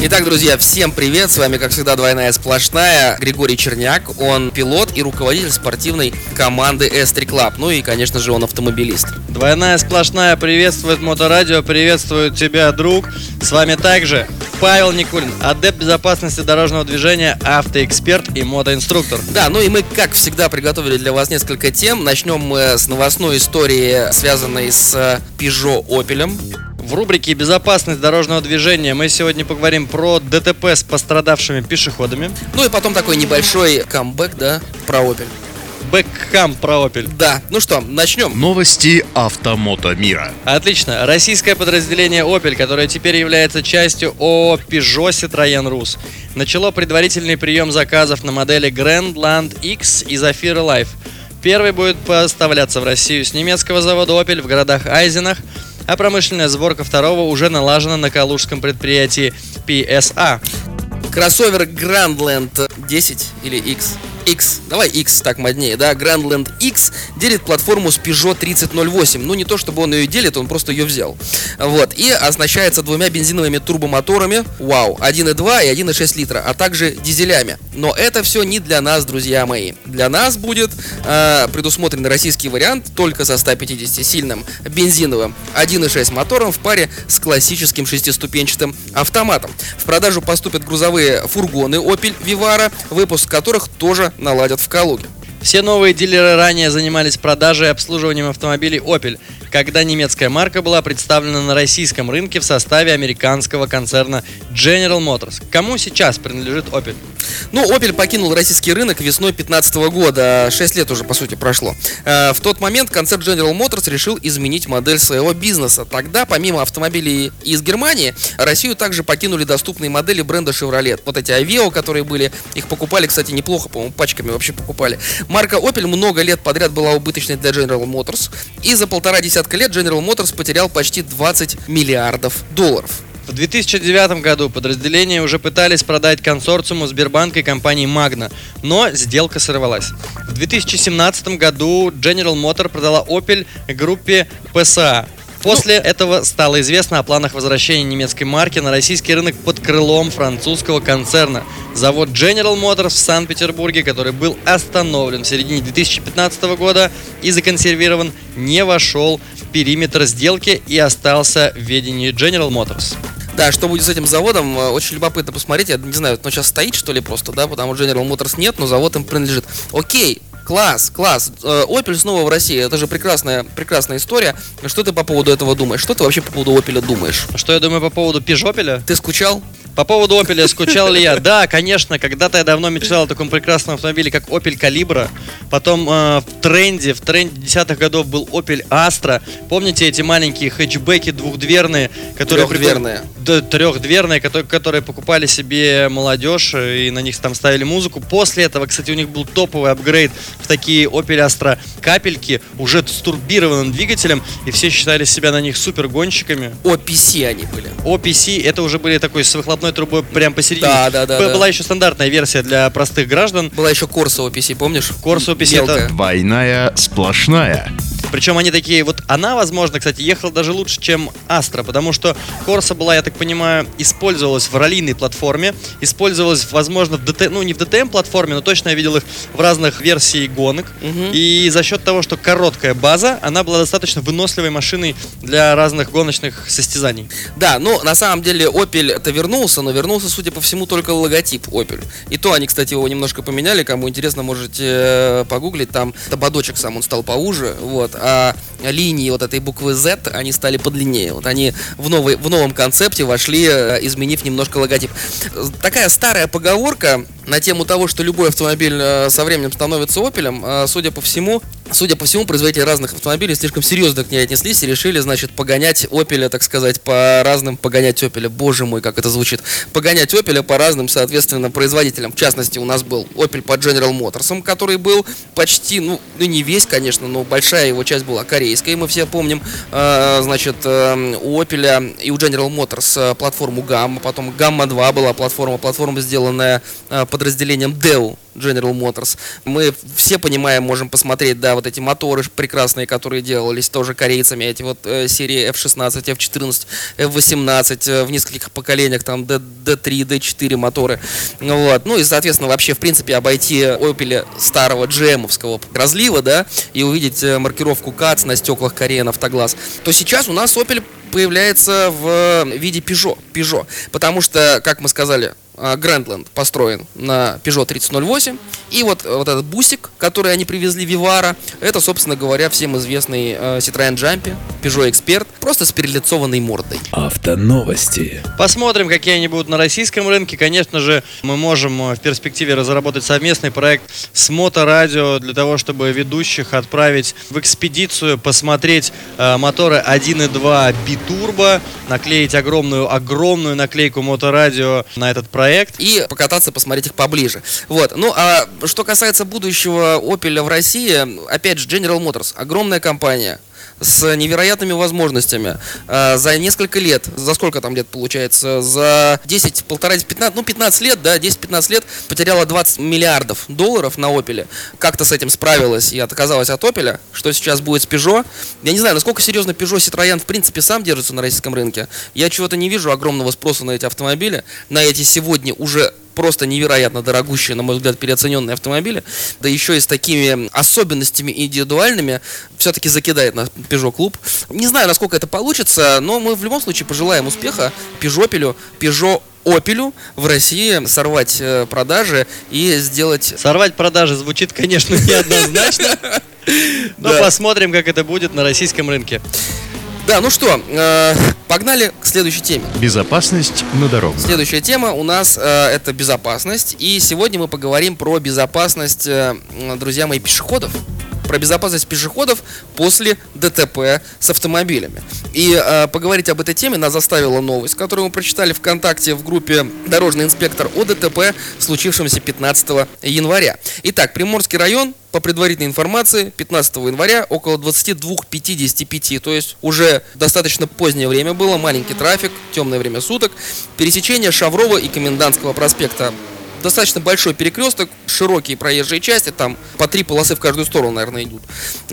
Итак, друзья, всем привет! С вами, как всегда, двойная сплошная. Григорий Черняк. Он пилот и руководитель спортивной команды S3 Club. Ну и, конечно же, он автомобилист. Двойная сплошная приветствует Моторадио, приветствует тебя, друг. С вами также Павел Никулин, адепт безопасности дорожного движения, автоэксперт и мотоинструктор. Да, ну и мы, как всегда, приготовили для вас несколько тем. Начнем мы с новостной истории, связанной с э, Peugeot Opel. В рубрике «Безопасность дорожного движения» мы сегодня поговорим про ДТП с пострадавшими пешеходами. Ну и потом такой небольшой камбэк, да, про Opel. Бэкхам про Opel. Да, ну что, начнем. Новости автомото мира. Отлично. Российское подразделение Opel, которое теперь является частью ООО Peugeot Citroën Rus, начало предварительный прием заказов на модели Grandland X и Zafira Life. Первый будет поставляться в Россию с немецкого завода Opel в городах Айзенах, а промышленная сборка второго уже налажена на калужском предприятии PSA. Кроссовер Grandland 10 или X X, давай X так моднее, да, Grandland X делит платформу с Peugeot 3008. Ну, не то чтобы он ее делит, он просто ее взял. Вот, и оснащается двумя бензиновыми турбомоторами, вау, 1.2 и 1.6 литра, а также дизелями. Но это все не для нас, друзья мои. Для нас будет э, предусмотрен российский вариант только со 150-сильным бензиновым 1.6 мотором в паре с классическим шестиступенчатым автоматом. В продажу поступят грузовые фургоны Opel Vivara, выпуск которых тоже наладят в Калуге. Все новые дилеры ранее занимались продажей и обслуживанием автомобилей Opel, когда немецкая марка была представлена на российском рынке в составе американского концерна General Motors. Кому сейчас принадлежит Opel? Ну, Opel покинул российский рынок весной 2015 года, 6 лет уже, по сути, прошло. Э, В тот момент концерн General Motors решил изменить модель своего бизнеса. Тогда, помимо автомобилей из Германии, Россию также покинули доступные модели бренда Chevrolet. Вот эти Aveo, которые были, их покупали, кстати, неплохо, по-моему, пачками вообще покупали. Марка Opel много лет подряд была убыточной для General Motors, и за полтора десятка лет General Motors потерял почти 20 миллиардов долларов. В 2009 году подразделение уже пытались продать консорциуму Сбербанка и компании Magna, но сделка сорвалась. В 2017 году General Motor продала Opel группе PSA. После этого стало известно о планах возвращения немецкой марки на российский рынок под крылом французского концерна. Завод General Motors в Санкт-Петербурге, который был остановлен в середине 2015 года и законсервирован, не вошел в периметр сделки и остался в ведении General Motors. Да, что будет с этим заводом, э, очень любопытно посмотреть. Я не знаю, он сейчас стоит, что ли, просто, да, потому что General Motors нет, но завод им принадлежит. Окей, класс, класс. Э, Opel снова в России. Это же прекрасная, прекрасная история. Что ты по поводу этого думаешь? Что ты вообще по поводу Opel думаешь? Что я думаю по поводу Пежопеля? Ты скучал? По поводу Opel, скучал ли я? Да, конечно, когда-то я давно мечтал о таком прекрасном автомобиле, как Opel Calibra. Потом э, в тренде, в тренде десятых годов был Opel Astra. Помните эти маленькие хэтчбеки двухдверные, которые Трехдверные. Да, трехдверные, которые, которые покупали себе молодежь э, и на них там ставили музыку. После этого, кстати, у них был топовый апгрейд в такие Opel Astra капельки, уже с турбированным двигателем, и все считали себя на них супер гонщиками. OPC они были. OPC это уже были такой с выхлопной трубой прям посередине. Да, да, да, Б- да. Была еще стандартная версия для простых граждан. Была еще Corsa OPC, помнишь? Corsa OPC Мелкая. это- Двойная сплошная. Причем они такие, вот она, возможно, кстати, ехала даже лучше, чем Astra, потому что Corsa была, я так понимаю, использовалась в раллийной платформе, использовалась, возможно, в ДТ, ну не в DTM платформе, но точно я видел их в разных версиях гонок. Мгм. И за счет того, что короткая база, она была достаточно выносливой машиной для разных гоночных состязаний. Да, ну на самом деле Opel это вернулся, но вернулся, судя по всему, только логотип Opel. И то они, кстати, его немножко поменяли. Кому интересно, можете э, погуглить. Там ободочек сам он стал поуже, вот, а линии вот этой буквы Z они стали подлиннее. Вот они в, новый, в новом концепте вошли, э, изменив немножко логотип. Такая старая поговорка на тему того, что любой автомобиль э, со временем становится Opel, э, судя по всему, судя по всему, производители разных автомобилей слишком серьезно к ней отнеслись и решили, значит, погонять Opel, так сказать, по разным, погонять Opel, боже мой, как это звучит, погонять Opel по разным, соответственно, производителям. В частности, у нас был Opel по General Motors, который был почти, ну, ну не весь, конечно, но большая его часть была корейская, мы все помним, э, значит, э, у Opel и у General Motors э, платформу Gamma, потом Gamma 2 была платформа, платформа, сделанная э, подразделением Dell, General Motors. Мы все понимаем, можем посмотреть, да, вот эти моторы прекрасные, которые делались тоже корейцами, эти вот э, серии F16, F14, F18 э, в нескольких поколениях, там D, D3, D4 моторы. Вот. Ну и, соответственно, вообще, в принципе, обойти Opel старого GM-овского разлива, да, и увидеть э, маркировку КАЦ на стеклах Korean Автоглаз, то сейчас у нас Opel появляется в виде Peugeot. Peugeot. Потому что, как мы сказали, Грандленд построен на Peugeot 3008. И вот, вот этот бусик, который они привезли Вивара, это, собственно говоря, всем известный э, Citroёn Jumpy, Peugeot Expert, просто с перелицованной мордой. Автоновости. Посмотрим, какие они будут на российском рынке. Конечно же, мы можем э, в перспективе разработать совместный проект с Моторадио для того, чтобы ведущих отправить в экспедицию, посмотреть э, моторы 1.2 битурбо, наклеить огромную-огромную наклейку Моторадио на этот проект проект. И покататься, посмотреть их поближе. Вот. Ну, а что касается будущего Opel в России, опять же, General Motors, огромная компания, с невероятными возможностями. А, за несколько лет, за сколько там лет получается? За 10, полтора, 15, ну 15 лет, да, 10-15 лет потеряла 20 миллиардов долларов на Opel. Как-то с этим справилась и отказалась от Opel. Что сейчас будет с Peugeot? Я не знаю, насколько серьезно Peugeot Citroёn в принципе сам держится на российском рынке. Я чего-то не вижу огромного спроса на эти автомобили, на эти сегодня уже просто невероятно дорогущие, на мой взгляд, переоцененные автомобили, да еще и с такими особенностями индивидуальными, все-таки закидает на Peugeot клуб. Не знаю, насколько это получится, но мы в любом случае пожелаем успеха Peugeot, Peugeot Опелю в России сорвать э, продажи и сделать... Сорвать продажи звучит, конечно, неоднозначно. Но посмотрим, как это будет на российском рынке. Да, ну что, э, погнали к следующей теме. Безопасность на дорогах. Следующая тема у нас э, это безопасность. И сегодня мы поговорим про безопасность, э, друзья мои, пешеходов про безопасность пешеходов после ДТП с автомобилями. И э, поговорить об этой теме нас заставила новость, которую мы прочитали ВКонтакте в группе «Дорожный инспектор» о ДТП, случившемся 15 января. Итак, Приморский район, по предварительной информации, 15 января около 22.55, то есть уже достаточно позднее время было, маленький трафик, темное время суток, пересечение Шаврова и Комендантского проспекта достаточно большой перекресток, широкие проезжие части, там по три полосы в каждую сторону, наверное, идут.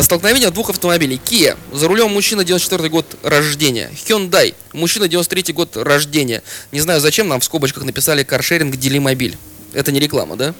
Столкновение двух автомобилей. Kia, за рулем мужчина 94 год рождения. Hyundai, мужчина 93 год рождения. Не знаю, зачем нам в скобочках написали каршеринг Делимобиль. Это не реклама, да?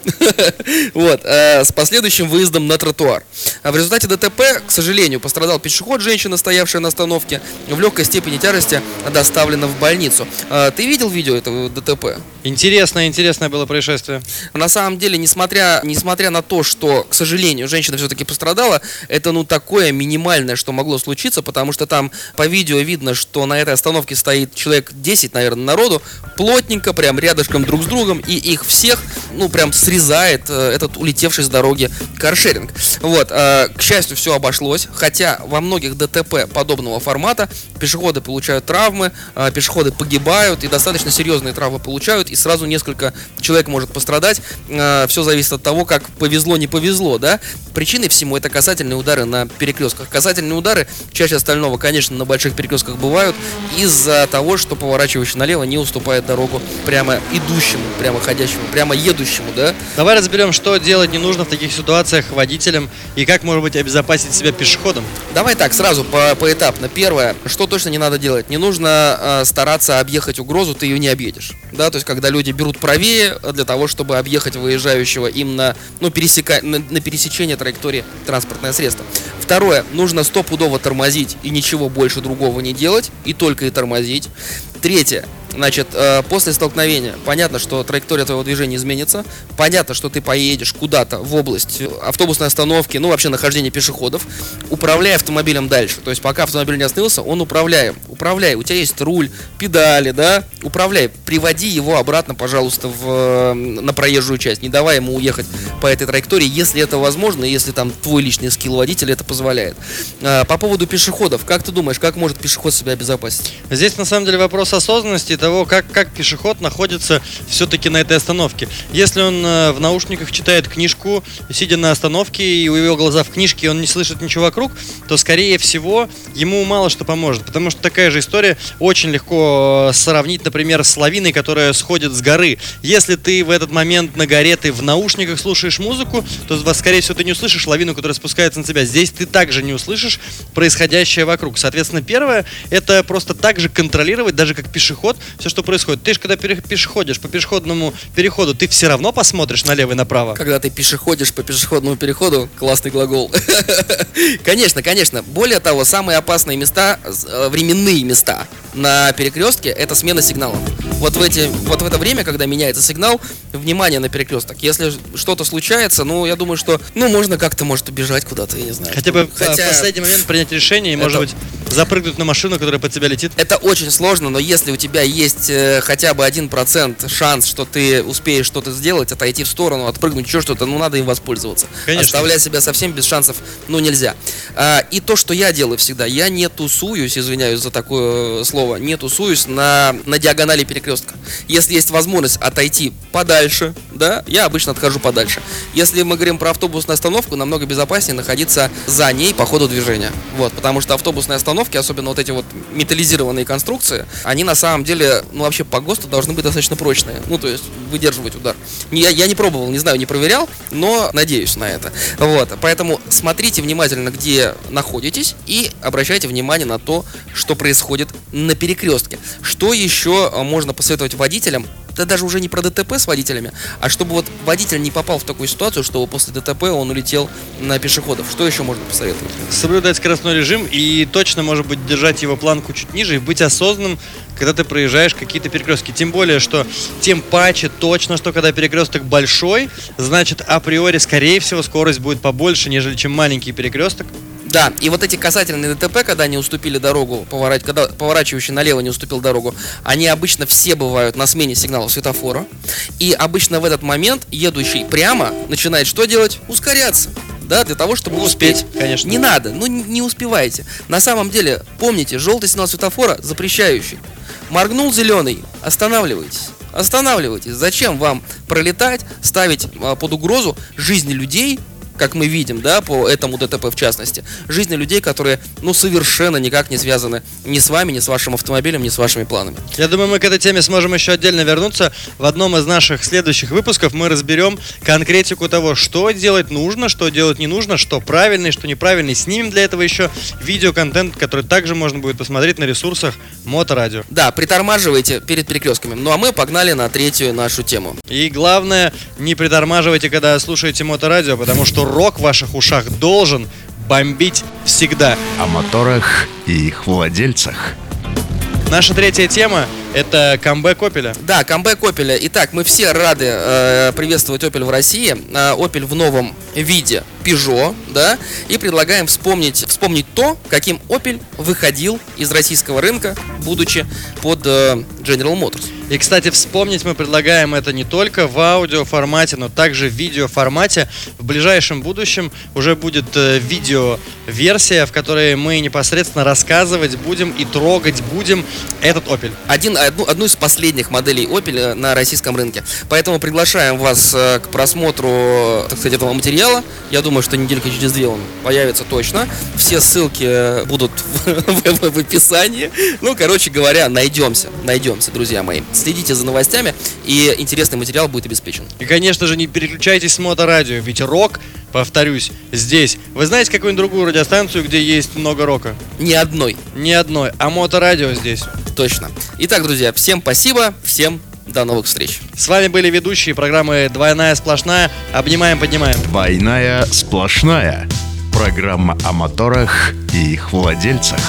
вот, э, с последующим выездом на тротуар. В результате ДТП, к сожалению, пострадал пешеход, женщина, стоявшая на остановке, в легкой степени тяжести доставлена в больницу. Э, ты видел видео этого ДТП? Интересное, интересное было происшествие. На самом деле, несмотря, несмотря на то, что, к сожалению, женщина все-таки пострадала, это ну такое минимальное, что могло случиться, потому что там по видео видно, что на этой остановке стоит человек 10, наверное, народу, плотненько, прям рядышком друг с другом, и их всех ну, прям срезает э, этот улетевший с дороги каршеринг. Вот, э, к счастью, все обошлось, хотя во многих ДТП подобного формата пешеходы получают травмы, э, пешеходы погибают и достаточно серьезные травмы получают, и сразу несколько человек может пострадать. Э, все зависит от того, как повезло, не повезло, да. Причиной всему это касательные удары на перекрестках. Касательные удары чаще остального, конечно, на больших перекрестках бывают из-за того, что поворачивающий налево не уступает дорогу прямо идущему, прямо ходящему, прямо прямо едущему, да? Давай разберем, что делать не нужно в таких ситуациях водителям и как, может быть, обезопасить себя пешеходом. Давай так, сразу по поэтапно. Первое, что точно не надо делать? Не нужно э, стараться объехать угрозу, ты ее не объедешь. Да, то есть, когда люди берут правее для того, чтобы объехать выезжающего им на, ну, пересека... на, на пересечение траектории транспортное средство. Второе, нужно стопудово тормозить и ничего больше другого не делать, и только и тормозить. Третье, Значит, э, после столкновения понятно, что траектория твоего движения изменится. Понятно, что ты поедешь куда-то в область автобусной остановки, ну вообще нахождения пешеходов, управляя автомобилем дальше. То есть пока автомобиль не остановился, он управляем. Управляй. У тебя есть руль, педали, да? Управляй. Приводи его обратно, пожалуйста, в, на проезжую часть. Не давай ему уехать по этой траектории, если это возможно, если там твой личный скилл водителя это позволяет. А, по поводу пешеходов, как ты думаешь, как может пешеход себя обезопасить? Здесь на самом деле вопрос осознанности того, как, как пешеход находится все-таки на этой остановке. Если он э, в наушниках читает книжку, сидя на остановке, и у его глаза в книжке, он не слышит ничего вокруг, то, скорее всего, ему мало что поможет. Потому что такая же история очень легко э, сравнить, например, с лавиной, которая сходит с горы. Если ты в этот момент на горе, ты в наушниках слушаешь музыку, то, скорее всего, ты не услышишь лавину, которая спускается на тебя. Здесь ты также не услышишь происходящее вокруг. Соответственно, первое, это просто так же контролировать, даже как пешеход, все, что происходит. Ты же, когда пешеходишь по пешеходному переходу, ты все равно посмотришь налево и направо. Когда ты пешеходишь по пешеходному переходу, классный глагол. Конечно, конечно. Более того, самые опасные места, э, временные места на перекрестке, это смена сигналов. Вот в, эти, вот в это время, когда меняется сигнал, внимание на перекресток. Если что-то случается, ну, я думаю, что, ну, можно как-то, может, убежать куда-то, я не знаю. Хотя бы Хотя... в последний момент принять решение и, это... может быть, запрыгнуть на машину, которая под тебя летит. Это очень сложно, но если у тебя есть э, хотя бы один процент шанс, что ты успеешь что-то сделать, отойти в сторону, отпрыгнуть, еще что-то, ну, надо им воспользоваться. Конечно. Оставлять себя совсем без шансов, ну, нельзя. А, и то, что я делаю всегда, я не тусуюсь, извиняюсь за такое слово, не тусуюсь на, на диагонали перекрестка. Если есть возможность отойти подальше, да, я обычно отхожу подальше. Если мы говорим про автобусную остановку, намного безопаснее находиться за ней по ходу движения. Вот, потому что автобусные остановки, особенно вот эти вот металлизированные конструкции, они на самом деле, ну вообще по ГОСТу должны быть достаточно прочные. Ну, то есть выдерживать удар. Я, я не пробовал, не знаю, не проверял, но надеюсь на это. Вот, поэтому смотрите внимательно, где находитесь и обращайте внимание на то, что происходит на перекрестке. Что еще а, можно посоветовать водителям? Да даже уже не про ДТП с водителями, а чтобы вот водитель не попал в такую ситуацию, что после ДТП он улетел на пешеходов. Что еще можно посоветовать? Соблюдать скоростной режим и точно, может быть, держать его планку чуть ниже и быть осознанным, когда ты проезжаешь какие-то перекрестки. Тем более, что тем паче точно, что когда перекресток большой, значит априори, скорее всего, скорость будет побольше, нежели чем маленький перекресток. Да, и вот эти касательные ДТП, когда они уступили дорогу, поворачивающий когда поворачивающий налево не уступил дорогу, они обычно все бывают на смене сигнала светофора. И обычно в этот момент едущий прямо начинает что делать? Ускоряться да, для того, чтобы успеть. успеть. Конечно. Не надо, ну не, не успевайте. На самом деле, помните, желтый сигнал светофора запрещающий. Моргнул зеленый, останавливайтесь. Останавливайтесь. Зачем вам пролетать, ставить а, под угрозу жизни людей, как мы видим, да, по этому ДТП в частности, жизни людей, которые, ну, совершенно никак не связаны ни с вами, ни с вашим автомобилем, ни с вашими планами. Я думаю, мы к этой теме сможем еще отдельно вернуться. В одном из наших следующих выпусков мы разберем конкретику того, что делать нужно, что делать не нужно, что правильно и что неправильно. И снимем для этого еще видеоконтент, который также можно будет посмотреть на ресурсах Моторадио. Да, притормаживайте перед перекрестками. Ну а мы погнали на третью нашу тему. И главное, не притормаживайте, когда слушаете Моторадио, потому что рок в ваших ушах должен бомбить всегда. О моторах и их владельцах. Наша третья тема это камбэк Opel. Да, камбэк Opel. Итак, мы все рады э, приветствовать Opel в России. Э, Opel в новом виде Peugeot, да, и предлагаем вспомнить, вспомнить то, каким Opel выходил из российского рынка, будучи под э, General Motors. И, кстати, вспомнить мы предлагаем это не только в аудио формате, но также в видео формате. В ближайшем будущем уже будет э, видео-версия, в которой мы непосредственно рассказывать будем и трогать будем этот Opel. Один, одну, одну из последних моделей Opel э, на российском рынке. Поэтому приглашаем вас э, к просмотру, так сказать, этого материала. Я думаю, что неделька через две он появится точно. Все ссылки будут в, в, в описании. Ну, короче говоря, найдемся, найдемся, друзья мои следите за новостями, и интересный материал будет обеспечен. И, конечно же, не переключайтесь с моторадио, ведь рок, повторюсь, здесь. Вы знаете какую-нибудь другую радиостанцию, где есть много рока? Ни одной. Ни одной, а моторадио здесь. Точно. Итак, друзья, всем спасибо, всем до новых встреч. С вами были ведущие программы «Двойная сплошная». Обнимаем, поднимаем. «Двойная сплошная». Программа о моторах и их владельцах.